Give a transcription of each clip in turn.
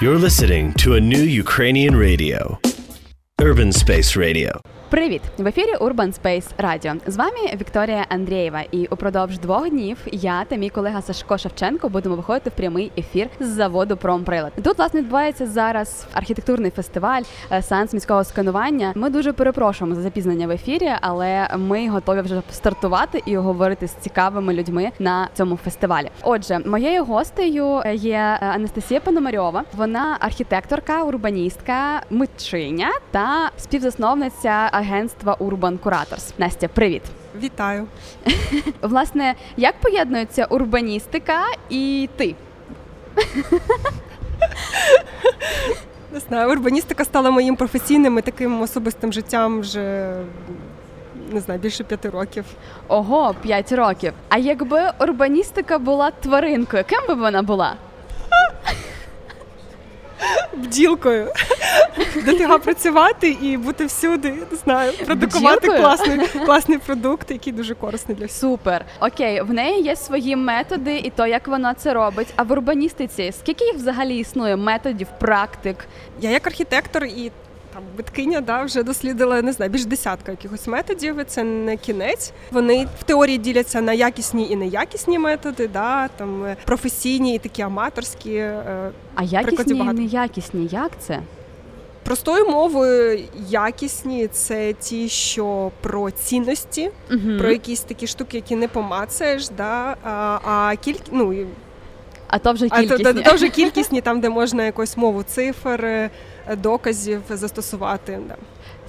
You're listening to a new Ukrainian radio, Urban Space Radio. Привіт! В ефірі Urban Space Radio. З вами Вікторія Андрієва. І упродовж двох днів я та мій колега Сашко Шевченко будемо виходити в прямий ефір з заводу Промприлад. Тут власне відбувається зараз архітектурний фестиваль е, сеанс міського сканування. Ми дуже перепрошуємо за запізнення в ефірі, але ми готові вже стартувати і говорити з цікавими людьми на цьому фестивалі. Отже, моєю гостею є е, Анастасія Пономарьова. Вона архітекторка, урбаністка, митчиня та співзасновниця агентства Urban Curators. Настя, привіт. Вітаю. Власне, як поєднується урбаністика і ти? Не знаю, урбаністика стала моїм професійним і таким особистим життям вже не знаю, більше п'яти років. Ого, п'ять років. А якби урбаністика була тваринкою, ким би вона була? Бділкою. Дотига працювати і бути всюди, не знаю, продукувати класний, класний продукт, який дуже корисний для всіх. Супер. Окей, в неї є свої методи і то, як вона це робить. А в урбаністиці скільки їх взагалі існує методів, практик? Я як архітектор і там биткиня да, вже дослідила не знаю, більш десятка якихось методів. Це не кінець. Вони в теорії діляться на якісні і неякісні методи, да, там е, професійні і такі аматорські. е, А якісні і неякісні, як це? Простою мовою якісні це ті, що про цінності, Угу. про якісь такі штуки, які не помацаєш, да, а, а кільк... ну, А то вже а то, то, то вже кількісні, там, де можна якусь мову цифр, е, доказів застосувати. Да.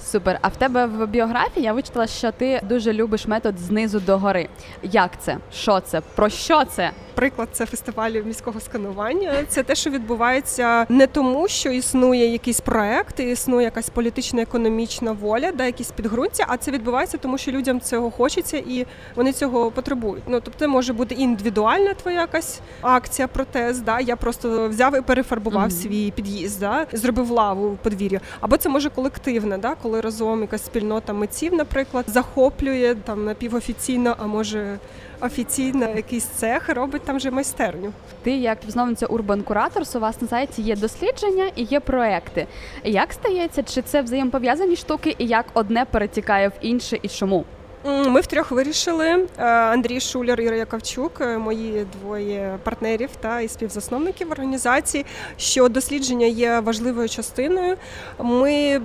Супер. А в тебе в біографії я вичитала, що ти дуже любиш метод знизу до гори. Як це? Що це? Про що це? Приклад це фестивалю міського сканування. Це те, що відбувається не тому, що існує якийсь проект, існує якась політична економічна воля, да, якісь підґрунтя, а це відбувається тому, що людям цього хочеться і вони цього потребують. Ну тобто, це може бути індивідуальна твоя якась акція, протест. Да, я просто взяв і перефарбував Мгм. свій під'їзд, да, зробив лаву у подвір'я. Або це може колективне, да, коли разом якась спільнота митців, наприклад, захоплює там напівофіційно, а може офіційно якийсь цех, робить там же майстерню. Ти як засновниця Urban Curators, у вас на сайті є дослідження і є проекти. Як стається, чи це взаємопов'язані штуки, і як одне перетікає в інше, і чому? Ми втрьох вирішили. е, Андрій Шуляр, Іра Яковчук, е, мої двоє партнерів та і співзасновників організації, що дослідження є важливою частиною. Ми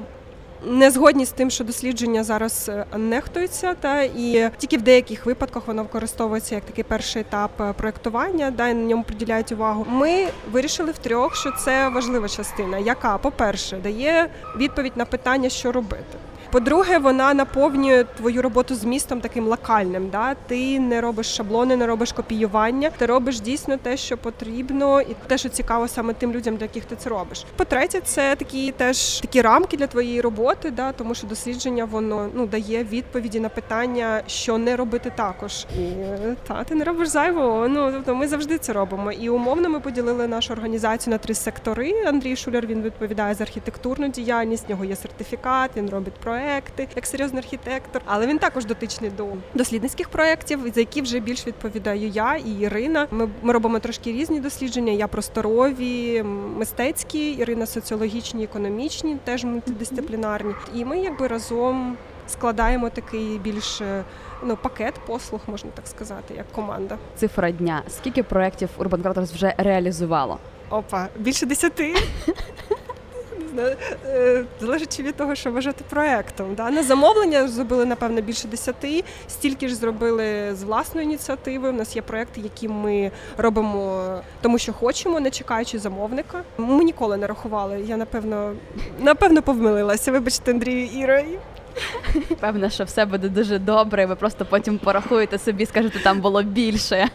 не згодні з тим, що дослідження зараз е, нехтується, та і тільки в деяких випадках воно використовується як такий перший етап е, проектування, да, і на ньому приділяють увагу. Ми вирішили втрьох, що це важлива частина, яка, по-перше, дає відповідь на питання, що робити. По-друге, вона наповнює твою роботу змістом таким локальним. Да? Ти не робиш шаблони, не робиш копіювання, ти робиш дійсно те, що потрібно, і те, що цікаво саме тим людям, для яких ти це робиш. По-третє, це такі теж такі рамки для твоєї роботи, да? тому що дослідження воно ну дає відповіді на питання, що не робити також. І е, та ти не робиш зайвого. Ну тобто ми завжди це робимо. І умовно ми поділили нашу організацію на три сектори. Андрій Шуляр він відповідає за архітектурну діяльність. В нього є сертифікат, він робить проекти як серйозний архітектор. Але він також дотичний до дослідницьких проєктів, за які вже більш відповідаю я і Ірина. Ми, ми робимо трошки різні дослідження. Я просторові, мистецькі, Ірина соціологічні, економічні, теж мультидисциплінарні. І ми якби разом. Складаємо такий більш е, ну пакет послуг, можна так сказати, як команда. Цифра дня. Скільки проєктів Urban Curators вже реалізувало? Опа, більше десяти. Е, Залежить від того, що вважати проектом. Да? На замовлення зробили, напевно, більше десяти. Стільки ж зробили з власної ініціативи. У нас є проекти, які ми робимо тому, що хочемо, не чекаючи замовника. Ми ніколи не рахували. Я напевно напевно помилилася. Вибачте, Андрію і Іра. Певно, що все буде дуже добре. Ви просто потім порахуєте собі, скажете, там було більше.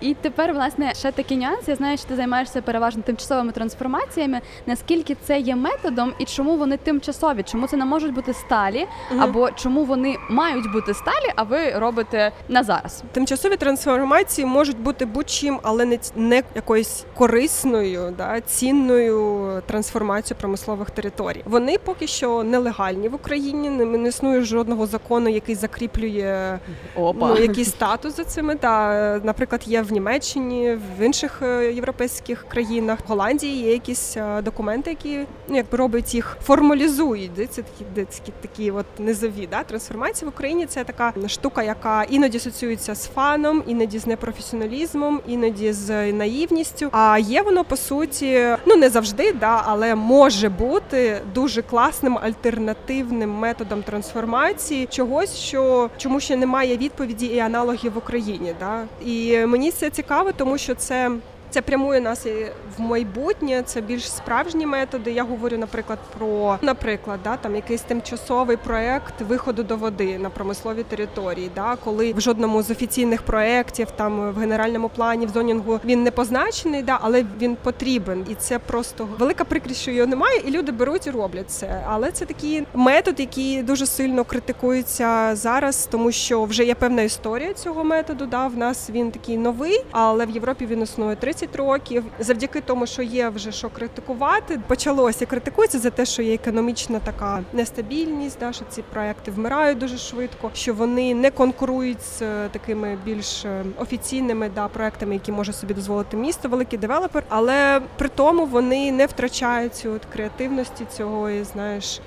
І тепер, власне, ще такий нюанс. Я знаю, що ти займаєшся переважно тимчасовими трансформаціями. Наскільки це є методом і чому вони тимчасові? Чому це не можуть бути сталі, або чому вони мають бути сталі, а ви робите на зараз? Тимчасові трансформації можуть бути будь-чим, але не, не якоюсь корисною, да, цінною трансформацією промислових територій. Вони поки що нелегальні в Україні. Україні не, існує жодного закону, який закріплює Опа. ну, якийсь статус за цими. Та наприклад, є в Німеччині, в інших е, європейських країнах, в Голландії є якісь е, документи, які ну якби роблять їх, формалізують. Де це такі, де такі, такі от низові да, трансформації в Україні. Це така штука, яка іноді асоціюється з фаном, іноді з непрофесіоналізмом, іноді з наївністю. А є воно по суті, ну не завжди, да, але може бути дуже класним альтернативним методом трансформації чогось, що чому ще немає відповіді і аналогів в Україні. Да? І мені це цікаво, тому що це. Це прямує нас і в майбутнє. Це більш справжні методи. Я говорю, наприклад, про наприклад, да там якийсь тимчасовий проект виходу до води на промисловій території, да коли в жодному з офіційних проєктів, там в генеральному плані в зонінгу він не позначений, да, але він потрібен, і це просто велика прикрість, що його немає, і люди беруть і роблять це. Але це такий метод, який дуже сильно критикується зараз, тому що вже є певна історія цього методу. Да, в нас він такий новий, але в Європі він існує 30 років. Завдяки тому, що є вже що критикувати, почалося критикується за те, що є економічна така нестабільність, да, що ці проекти вмирають дуже швидко, що вони не конкурують з е, такими більш е, офіційними да, проектами, які може собі дозволити місто, великий девелопер, але при тому вони не втрачають цю от креативності цього, і, знаєш,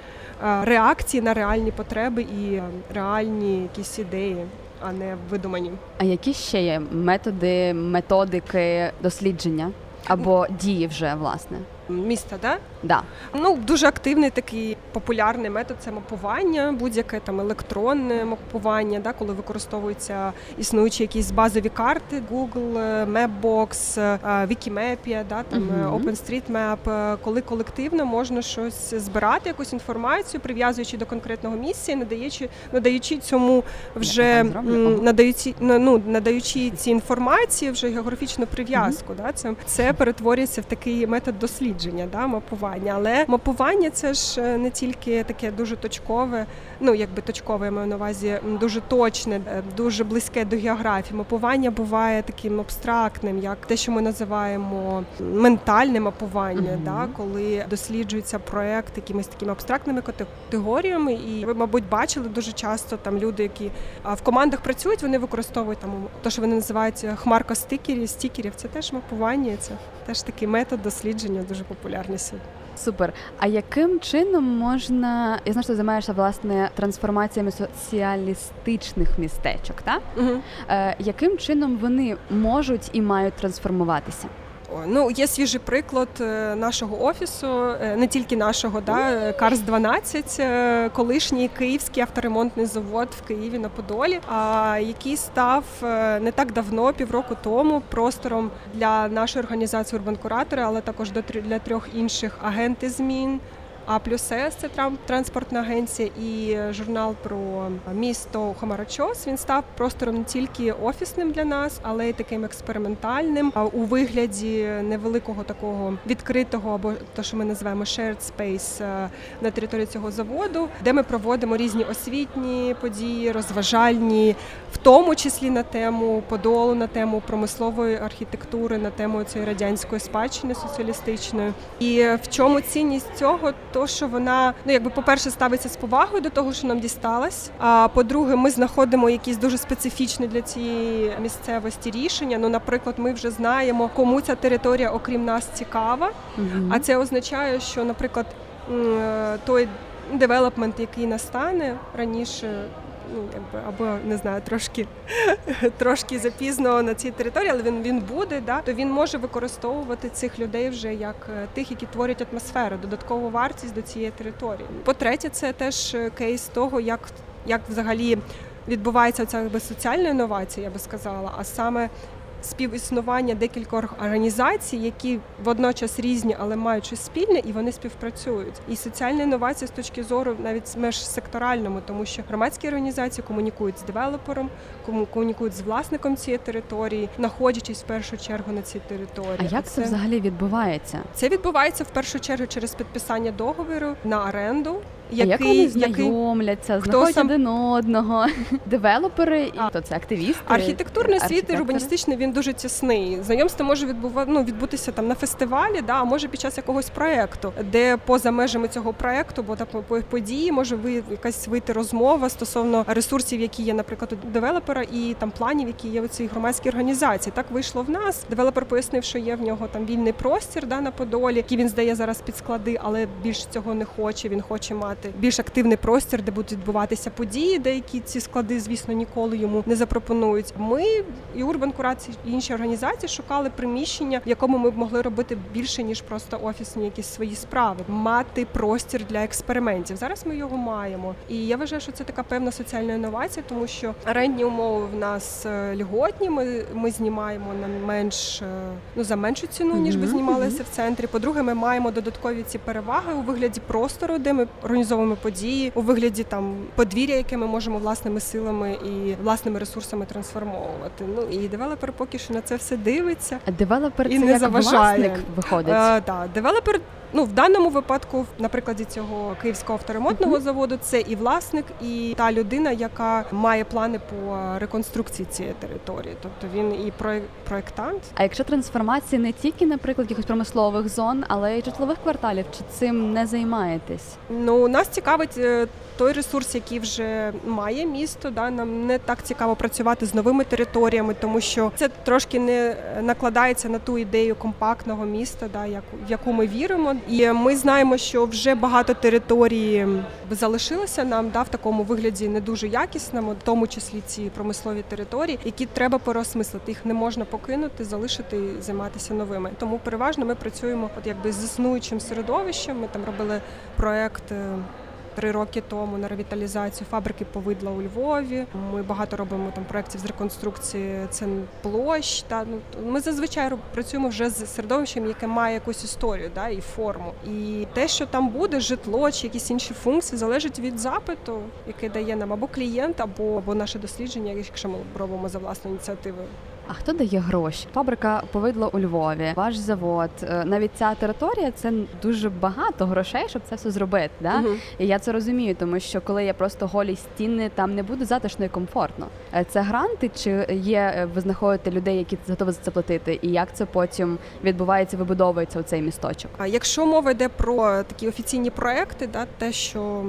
е, реакції на реальні потреби і реальні якісь ідеї, а не видумані. А які ще є методи, методики дослідження або дії вже власне? Міста, да? Да. Ну, дуже активний такий популярний метод це мапування, будь-яке там електронне мапування, да, коли використовуються існуючі якісь базові карти, Google, е, Mapbox, е, Wikimapia, да, там Мгм. OpenStreetMap, коли колективно можна щось збирати, якусь інформацію, прив'язуючи до конкретного місця і надаючи, надаючи цьому вже надаючи, ну, надаючи ці інформації, вже географічну прив'язку. Да, це, це перетворюється в такий метод дослідження, да, мапування. Але мапування це ж е, не тільки таке дуже точкове, ну якби точкове я маю на увазі, дуже точне, е, дуже близьке до географії. Мапування буває таким абстрактним, як те, що ми називаємо ментальне мапування, Мгм. да, коли досліджується проект якимись такими абстрактними категоріями. І ви, мабуть, бачили дуже часто там люди, які в командах працюють, вони використовують там те, що вони називають е, хмарка стикерів, стікерів. Це теж мапування, це теж такий метод дослідження, дуже популярний сьогодні. Супер. А яким чином можна я знаю, що ти займаєшся власне трансформаціями соціалістичних містечок, так? Угу. Е, яким чином вони можуть і мають трансформуватися? Ну, є свіжий приклад е, нашого офісу, е, не тільки нашого, да, Карс 12, е, колишній київський авторемонтний завод в Києві на Подолі, а який став не так давно, півроку тому, простором для нашої організації Урбан Куратори, але також для трьох інших агенти змін. А плюс С це транспортна агенція і е, журнал про місто Хомарачос. Він став простором не тільки офісним для нас, але й таким експериментальним у вигляді невеликого такого відкритого або те, що ми називаємо shared space е, на території цього заводу, де ми проводимо різні освітні події, розважальні, в тому числі на тему подолу, на тему промислової архітектури, на тему цієї радянської спадщини соціалістичної. І в чому цінність цього? То що вона ну якби по-перше ставиться з повагою до того, що нам дісталось. А по-друге, ми знаходимо якісь дуже специфічні для цієї місцевості рішення. Ну, наприклад, ми вже знаємо, кому ця територія, окрім нас, цікава. Угу. А це означає, що, наприклад, е, той девелопмент, який настане раніше. Ну, якби або не знаю, трошки трошки запізно на цій території, але він він буде, да, то він може використовувати цих людей вже як е, тих, які творять атмосферу, додаткову вартість до цієї території. По-третє, це теж е, кейс того, як, як взагалі відбувається ця соціальна інновація, я би сказала, а саме співіснування декількох організацій, які водночас різні, але мають щось спільне, і вони співпрацюють. І соціальна інновація з точки зору навіть межсекторальному, тому що громадські організації комунікують з девелопером, кому- комунікують з власником цієї території, знаходячись в першу чергу на цій території. А як це взагалі відбувається? Це відбувається в першу чергу через підписання договору на оренду, а як який, вони який знайомляться, Хто знаходять сам- один одного, девелопери і А. то це активісти. Архітектурний світ і урбаністичний він він дуже тісний. Знайомство може відбувати ну, відбутися там на фестивалі, да, а може під час якогось проекту, де поза межами цього проекту, бо там події може ви якась вийти розмова стосовно ресурсів, які є, наприклад, у девелопера, і там планів, які є у цій громадській організації. Так вийшло в нас. Девелопер пояснив, що є в нього там вільний простір да, на Подолі, який він здає зараз під склади, але більше цього не хоче. Він хоче мати більш активний простір, де будуть відбуватися події, деякі ці склади, звісно, ніколи йому не запропонують. Ми і Urban Curators, і інші організації шукали приміщення, в якому ми б могли робити більше ніж просто офісні якісь свої справи, мати простір для експериментів. Зараз ми його маємо, і я вважаю, що це така певна соціальна інновація, тому що орендні умови в нас е, льготні. Ми ми знімаємо на менш е, ну за меншу ціну ніж би знімалися в центрі. По-друге, ми маємо додаткові ці переваги у вигляді простору, де ми організовуємо події, у вигляді там подвір'я, яке ми можемо власними силами і власними ресурсами трансформовувати. Ну і девелопер поки що на це все дивиться. А девелопер і це не як заважає. власник виходить. Е, да, девелопер Ну, в даному випадку, на прикладі цього київського авторемонтного uh-huh. заводу, це і власник, і та людина, яка має плани по реконструкції цієї території. Тобто він і проєктант. А якщо трансформації не тільки, наприклад, якихось промислових зон, але й житлових кварталів, чи цим не займаєтесь? Ну нас цікавить е, той ресурс, який вже має місто. Да, Нам не так цікаво працювати з новими територіями, тому що це трошки не накладається на ту ідею компактного міста, да, в яку ми віримо. І ми знаємо, що вже багато території залишилося нам да, в такому вигляді не дуже якісному, в тому числі ці промислові території, які треба порозмислити. Їх не можна покинути, залишити і займатися новими. Тому переважно ми працюємо, от якби з існуючим середовищем. Ми там робили проект. Три роки тому на ревіталізацію фабрики повидла у Львові. Ми багато робимо там проєктів з реконструкції цен площ. Та ну ми зазвичай працюємо вже з середовищем, яке має якусь історію, да і форму. І те, що там буде, житло чи якісь інші функції, залежить від запиту, який дає нам або клієнт, або або наше дослідження, якщо ми робимо за власну ініціативу. А хто дає гроші? Фабрика повидла у Львові, ваш завод. Е, навіть ця територія це дуже багато грошей, щоб це все зробити. Да? Угу. І я це розумію, тому що коли є просто голі стіни, там не буде затишно і комфортно. Е, це гранти, чи є е, ви знаходите людей, які готові за це платити, і як це потім відбувається, вибудовується у цей місточок? А якщо мова йде про такі офіційні проекти, да те, що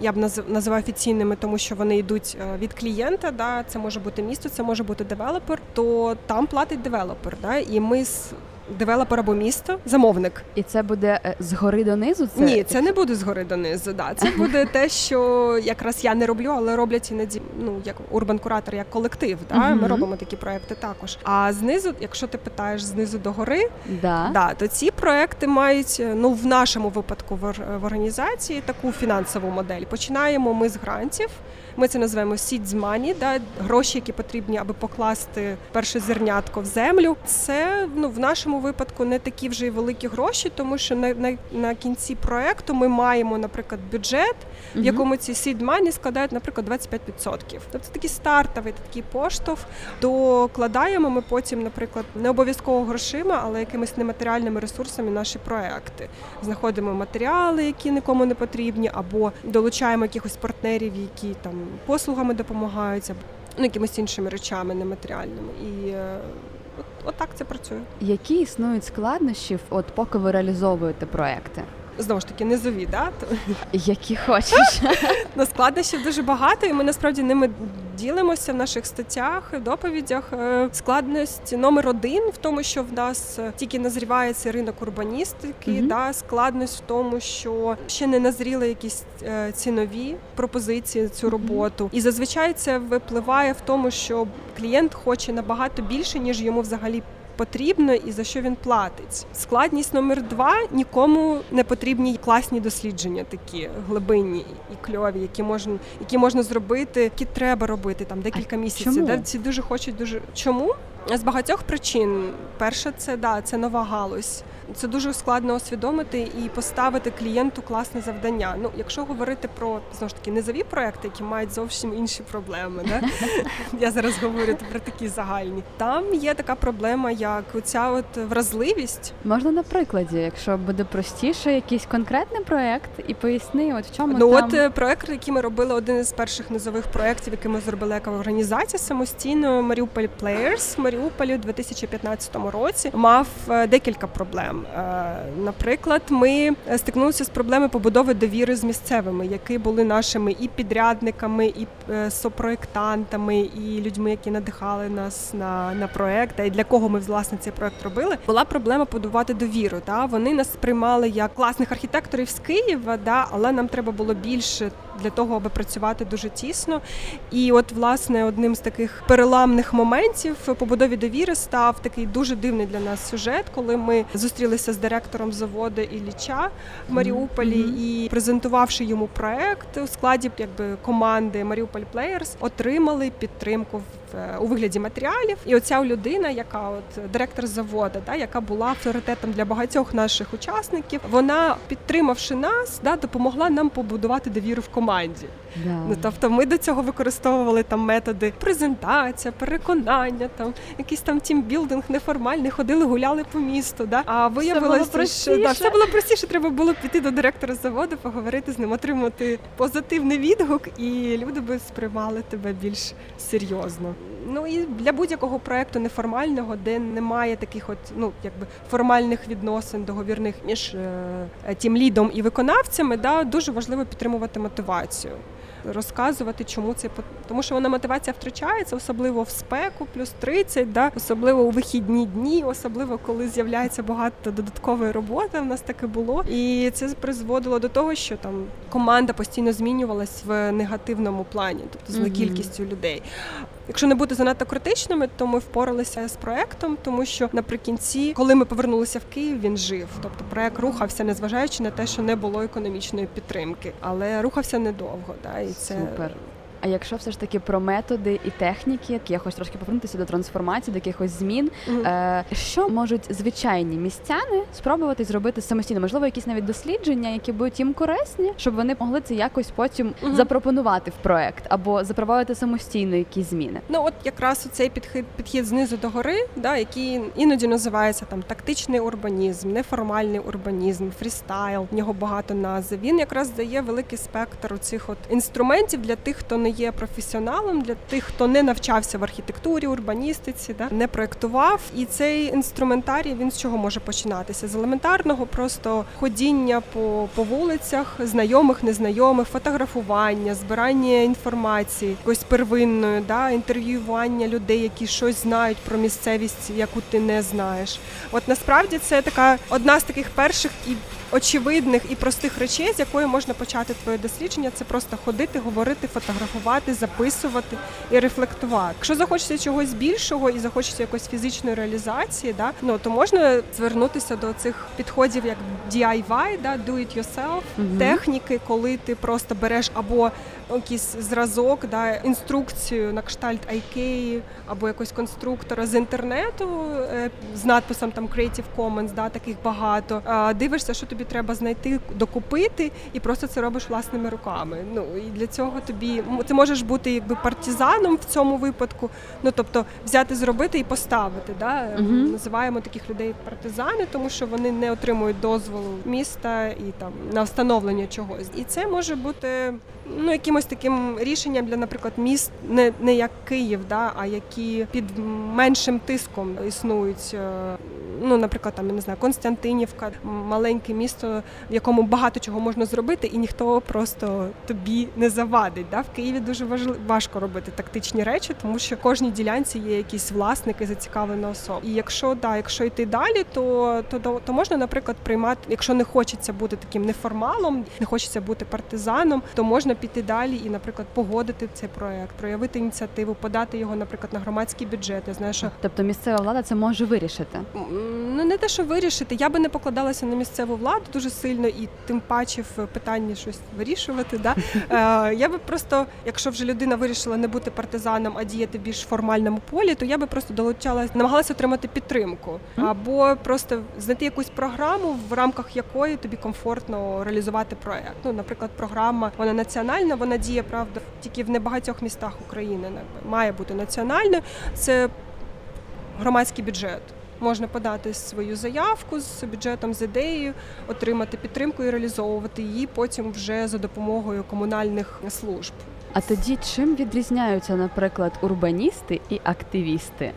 я б називаю офіційними, тому що вони йдуть е, від клієнта. Да, Це може бути місто, це може бути девелопер, то там платить девелопер. Да, І ми з девелопер або місто, замовник. І це буде е, згори донизу? Це ні, це не буде згори донизу. Да. Це буде те, що якраз я не роблю, але роблять іноді ну як урбан куратор, як колектив. Да? uh ми робимо такі проекти також. А знизу, якщо ти питаєш знизу до гори, да. Да, то ці проекти мають е, ну в нашому випадку в, в організації таку фінансову модель. Починаємо ми з грантів. Ми це називаємо seed money, да, гроші, які потрібні, аби покласти перше зернятко в землю. Це ну в нашому випадку не такі вже й великі гроші, тому що на на, на кінці проекту ми маємо, наприклад, бюджет, в якому ці seed money складають, наприклад, 25%. Тобто такий стартовий такий поштовх. Докладаємо ми потім, наприклад, не обов'язково грошима, але якимись нематеріальними ресурсами наші проекти. Знаходимо матеріали, які нікому не потрібні, або долучаємо якихось партнерів, які там послугами допомагаються, ну якимись іншими речами нематеріальними. І е, от, от так це працює. Які існують складнощі, от поки ви реалізовуєте проекти? Знову ж таки низові, да? які хочеш. На складнощів дуже багато, і ми насправді ними ділимося в наших статтях, доповідях. Е, складність номер один в тому, що в нас тільки назріває цей ринок урбаністики, mm да, складність в тому, що ще не назріли якісь е, цінові пропозиції цю роботу. І зазвичай це випливає в тому, що клієнт хоче набагато більше, ніж йому взагалі потрібно і за що він платить. Складність номер два нікому не потрібні класні дослідження, такі глибинні і кльові, які можна які можна зробити, які треба робити там декілька а місяців. Чому? Да, ці дуже хочуть дуже чому? З багатьох причин. Перше, це да, це нова галузь. Це дуже складно усвідомити і поставити клієнту класне завдання. Ну, якщо говорити про знову ж таки низові проекти, які мають зовсім інші проблеми, да? я зараз говорю про такі загальні. Там є така проблема, як оця от вразливість. Можна на прикладі, якщо буде простіше, якийсь конкретний проект, і поясни, от в чому ну там... от е, проект, який ми робили, один із перших низових проєктів, який ми зробили як організація самостійно Маріуполь Players. Маріуполі у 2015 році мав е, декілька проблем. Е, наприклад, ми стикнулися з проблемою побудови довіри з місцевими, які були нашими і підрядниками, і сопроектантами, і людьми, які надихали нас на на проект, і для кого ми власне цей проект робили. Була проблема побудувати довіру. Та вони нас сприймали як класних архітекторів з Києва, да, але нам треба було більше для того, аби працювати дуже тісно. І от, власне, одним з таких переламних моментів побудові довіри став такий дуже дивний для нас сюжет, коли ми зустрілися з директором заводу Ілліча в Маріуполі mm-hmm. і презентувавши йому проект у складі якби команди Маріуполь Плеєрс, отримали підтримку в у вигляді матеріалів. І оця людина, яка от директор заводу, да, яка була авторитетом для багатьох наших учасників, вона підтримавши нас, да, допомогла нам побудувати довіру в команді команді. Yeah. Ну тобто ми до цього використовували там методи презентація, переконання, там якийсь там тімбілдинг неформальний, ходили, гуляли по місту. Да? А виявилося, що да, все було простіше. Треба було піти до директора заводу, поговорити з ним, отримати позитивний відгук, і люди би сприймали тебе більш серйозно. Ну і для будь-якого проекту неформального, де немає таких, от ну якби формальних відносин договірних між е, тим лідом і виконавцями, да, дуже важливо підтримувати мотивацію розказувати, чому це тому, що вона мотивація втрачається, особливо в спеку, плюс 30, да? особливо у вихідні дні, особливо коли з'являється багато додаткової роботи. В нас таке було, і це призводило до того, що там команда постійно змінювалась в негативному плані, тобто з кількістю людей. Якщо не бути занадто критичними, то ми впоралися з проектом, тому що наприкінці, коли ми повернулися в Київ, він жив. Тобто проект рухався, незважаючи на те, що не було економічної підтримки, але рухався недовго. Да, і це Супер. А якщо все ж таки про методи і техніки, я хочу трошки повернутися до трансформації, до якихось змін, mm-hmm. що можуть звичайні містяни спробувати зробити самостійно? Можливо, якісь навіть дослідження, які будуть їм корисні, щоб вони могли це якось потім mm-hmm. запропонувати в проект або запровадити самостійно якісь зміни. Ну от якраз цей підхід підхід знизу до гори, да, який іноді називається там тактичний урбанізм, неформальний урбанізм, фрістайл. В нього багато назв. Він якраз дає великий спектр у цих от інструментів для тих, хто не є професіоналом для тих, хто не навчався в архітектурі, урбаністиці, да не проектував. І цей інструментарій він з чого може починатися? З елементарного просто ходіння по по вулицях, знайомих, незнайомих, фотографування, збирання інформації, якоїсь первинної, да, інтерв'ювання людей, які щось знають про місцевість, яку ти не знаєш. От насправді це така одна з таких перших і очевидних і простих речей, з якої можна почати твоє дослідження. Це просто ходити, говорити, фотографувати фотографувати, записувати і рефлектувати. Якщо захочеться чогось більшого і захочеться якоїсь фізичної реалізації, да ну то можна звернутися до цих підходів, як DIY, да, do it yourself, угу. техніки, коли ти просто береш або якийсь зразок, да, інструкцію на кштальт IKEA або якогось конструктора з інтернету е, з надписом там Creative Commons, да, таких багато. Дивишся, що тобі треба знайти, докупити, і просто це робиш власними руками. Ну і для цього тобі ти можеш бути якби партизаном в цьому випадку. Ну тобто взяти, зробити і поставити. Да? Угу. Називаємо таких людей партизани, тому що вони не отримують дозволу міста і там на встановлення чогось. І це може бути ну якимось таким рішенням для, наприклад, міст, не не як Київ, да, а які під меншим тиском існують. Е, ну, наприклад, там я не знаю, Константинівка, маленьке місто, в якому багато чого можна зробити, і ніхто просто тобі не завадить. Да? В Києві дуже важливо важко робити тактичні речі, тому що кожній ділянці є якісь власники, зацікавлена особа. І якщо да, якщо йти далі, то то, то можна, наприклад, приймати, якщо не хочеться бути таким неформалом, не хочеться бути партизаном, то можна піти далі і, наприклад, погодити цей проект, проявити ініціативу, подати його, наприклад, на громадський бюджет. Я знаю, що тобто місцева влада це може вирішити ну не те, що вирішити. Я би не покладалася на місцеву владу дуже сильно і тим паче в питанні щось вирішувати. Да? Е, Я би просто, якщо вже людина вирішила не бути партизаном, а діяти в більш формальному полі, то я би просто долучалася, намагалася отримати підтримку або просто знайти якусь програму, в рамках якої тобі комфортно реалізувати проект. Ну, наприклад, програма вона національна, вона діє правда тільки в небагатьох містах України. Має бути національною. Це громадський бюджет можна подати свою заявку з бюджетом з ідеєю, отримати підтримку і реалізовувати її потім вже за допомогою комунальних служб. А тоді чим відрізняються, наприклад, урбаністи і активісти?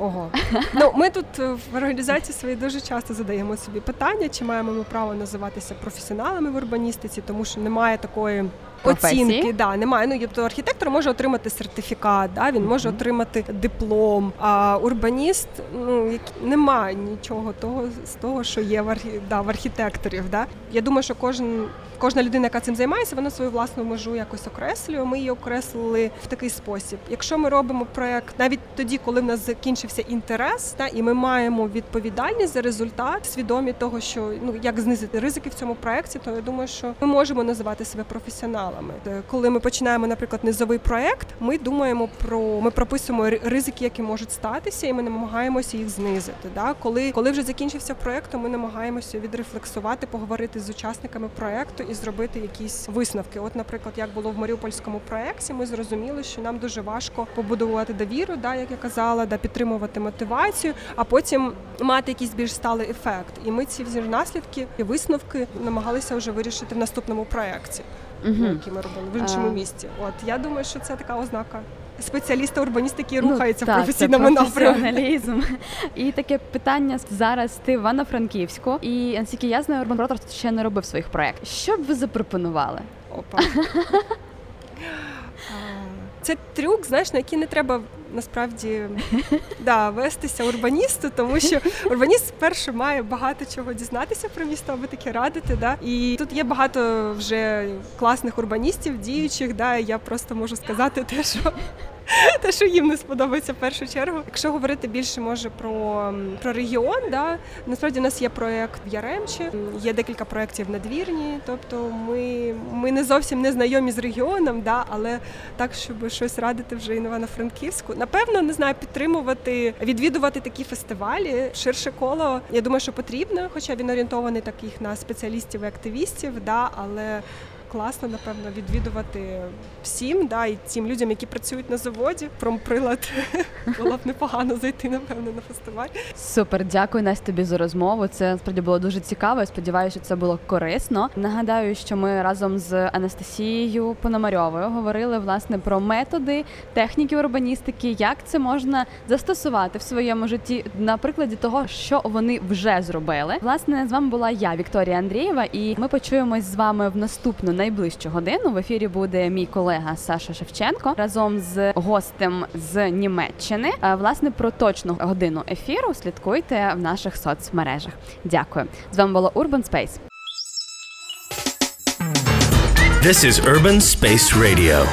Ого. Ну, ми тут в організації своїй дуже часто задаємо собі питання, чи маємо ми право називатися професіоналами в урбаністиці, тому що немає такої Професії? оцінки. Да, немає. Ну тобто архітектор може отримати сертифікат, да, він може отримати диплом. А урбаніст, ну немає нічого того з того, що є в архі... да, в архітекторів. Да. Я думаю, що кожен. Кожна людина, яка цим займається, вона свою власну межу якось окреслює. Ми її окреслили в такий спосіб. Якщо ми робимо проект навіть тоді, коли в нас закінчився інтерес, та і ми маємо відповідальність за результат, свідомі того, що ну як знизити ризики в цьому проекті, то я думаю, що ми можемо називати себе професіоналами. Е, Коли ми починаємо, наприклад, низовий проект, ми думаємо про ми прописуємо ризики, які можуть статися, і ми намагаємося їх знизити. Да? Коли, коли вже закінчився проект, то ми намагаємося відрефлексувати, поговорити з учасниками проекту і зробити якісь висновки. От, наприклад, як було в Маріупольському проекті, ми зрозуміли, що нам дуже важко побудувати довіру, да, як я казала, да, підтримувати мотивацію, а потім мати якийсь більш сталий ефект. І ми ці наслідки і висновки намагалися вже вирішити в наступному проєкті, угу. який ми робили в іншому А. місті. От я думаю, що це така ознака. Спеціаліста урбаністики Ну, так, в професійному напрямку. професіоналізм. І таке питання зараз. Ти в Івано-Франківську, і наскільки я знаю, Урбан Бротер ще не робив своїх проєктів. Що б ви запропонували? Опа. Це трюк, знаєш, на який не треба насправді да, вестися урбаністу, тому що урбаніст спершу має багато чого дізнатися про місто, аби таке радити. Да? І тут є багато вже класних урбаністів, діючих. Да? і Я просто можу сказати те, що. Те, що їм не сподобається в першу чергу. Якщо говорити більше може про, про регіон, да, насправді у нас є проєкт в Яремчі, є декілька проєктів на двірні. Тобто ми, ми не зовсім не знайомі з регіоном, да, але так, щоб щось радити вже Івано-Франківську. Напевно, не знаю, підтримувати, відвідувати такі фестивалі, ширше коло. Я думаю, що потрібно, хоча він орієнтований таких на спеціалістів і активістів, да, але класно, напевно, відвідувати всім, да, і тим людям, які працюють на заводі. Промприлад було б непогано зайти, напевно, на фестиваль. Супер, дякую Настя тобі за розмову. Це справді було дуже цікаво. Сподіваюся, що це було корисно. Нагадаю, що ми разом з Анастасією Пономарьовою говорили власне про методи техніки урбаністики, як це можна застосувати в своєму житті на прикладі того, що вони вже зробили. Власне, з вами була я, Вікторія Андрієва, і ми почуємось з вами в наступну найближчу годину. В ефірі буде мій колега Саша Шевченко разом з гостем з Німеччини. Власне, про точну годину ефіру слідкуйте в наших соцмережах. Дякую. З вами було Urban Space. This is Urban Space Radio.